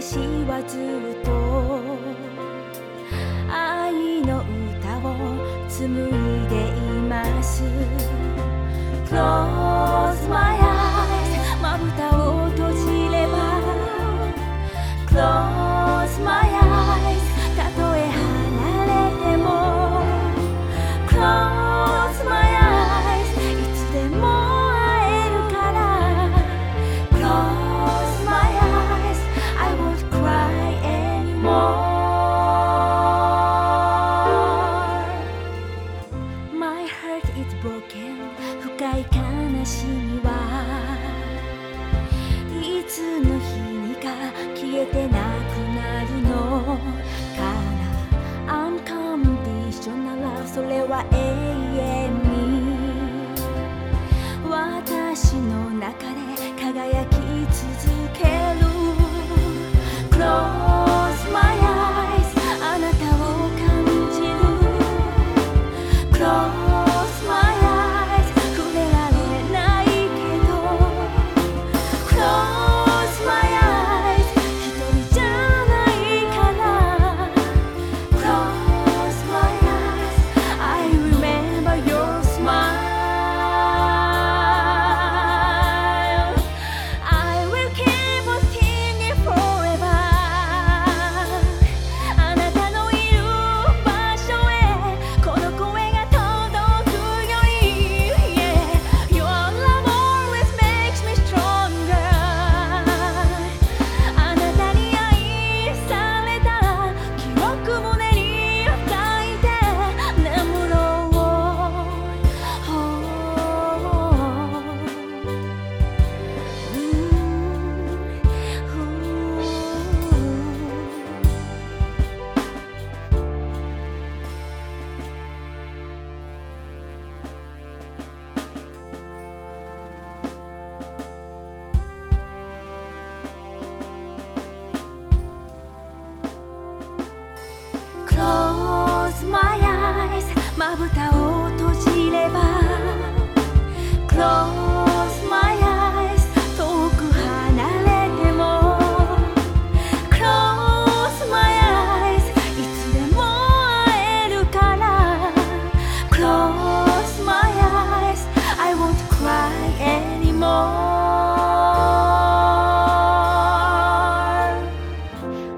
私はずっと愛の歌を紡いはいつの日にか消えてない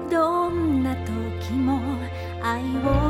どんな時も愛を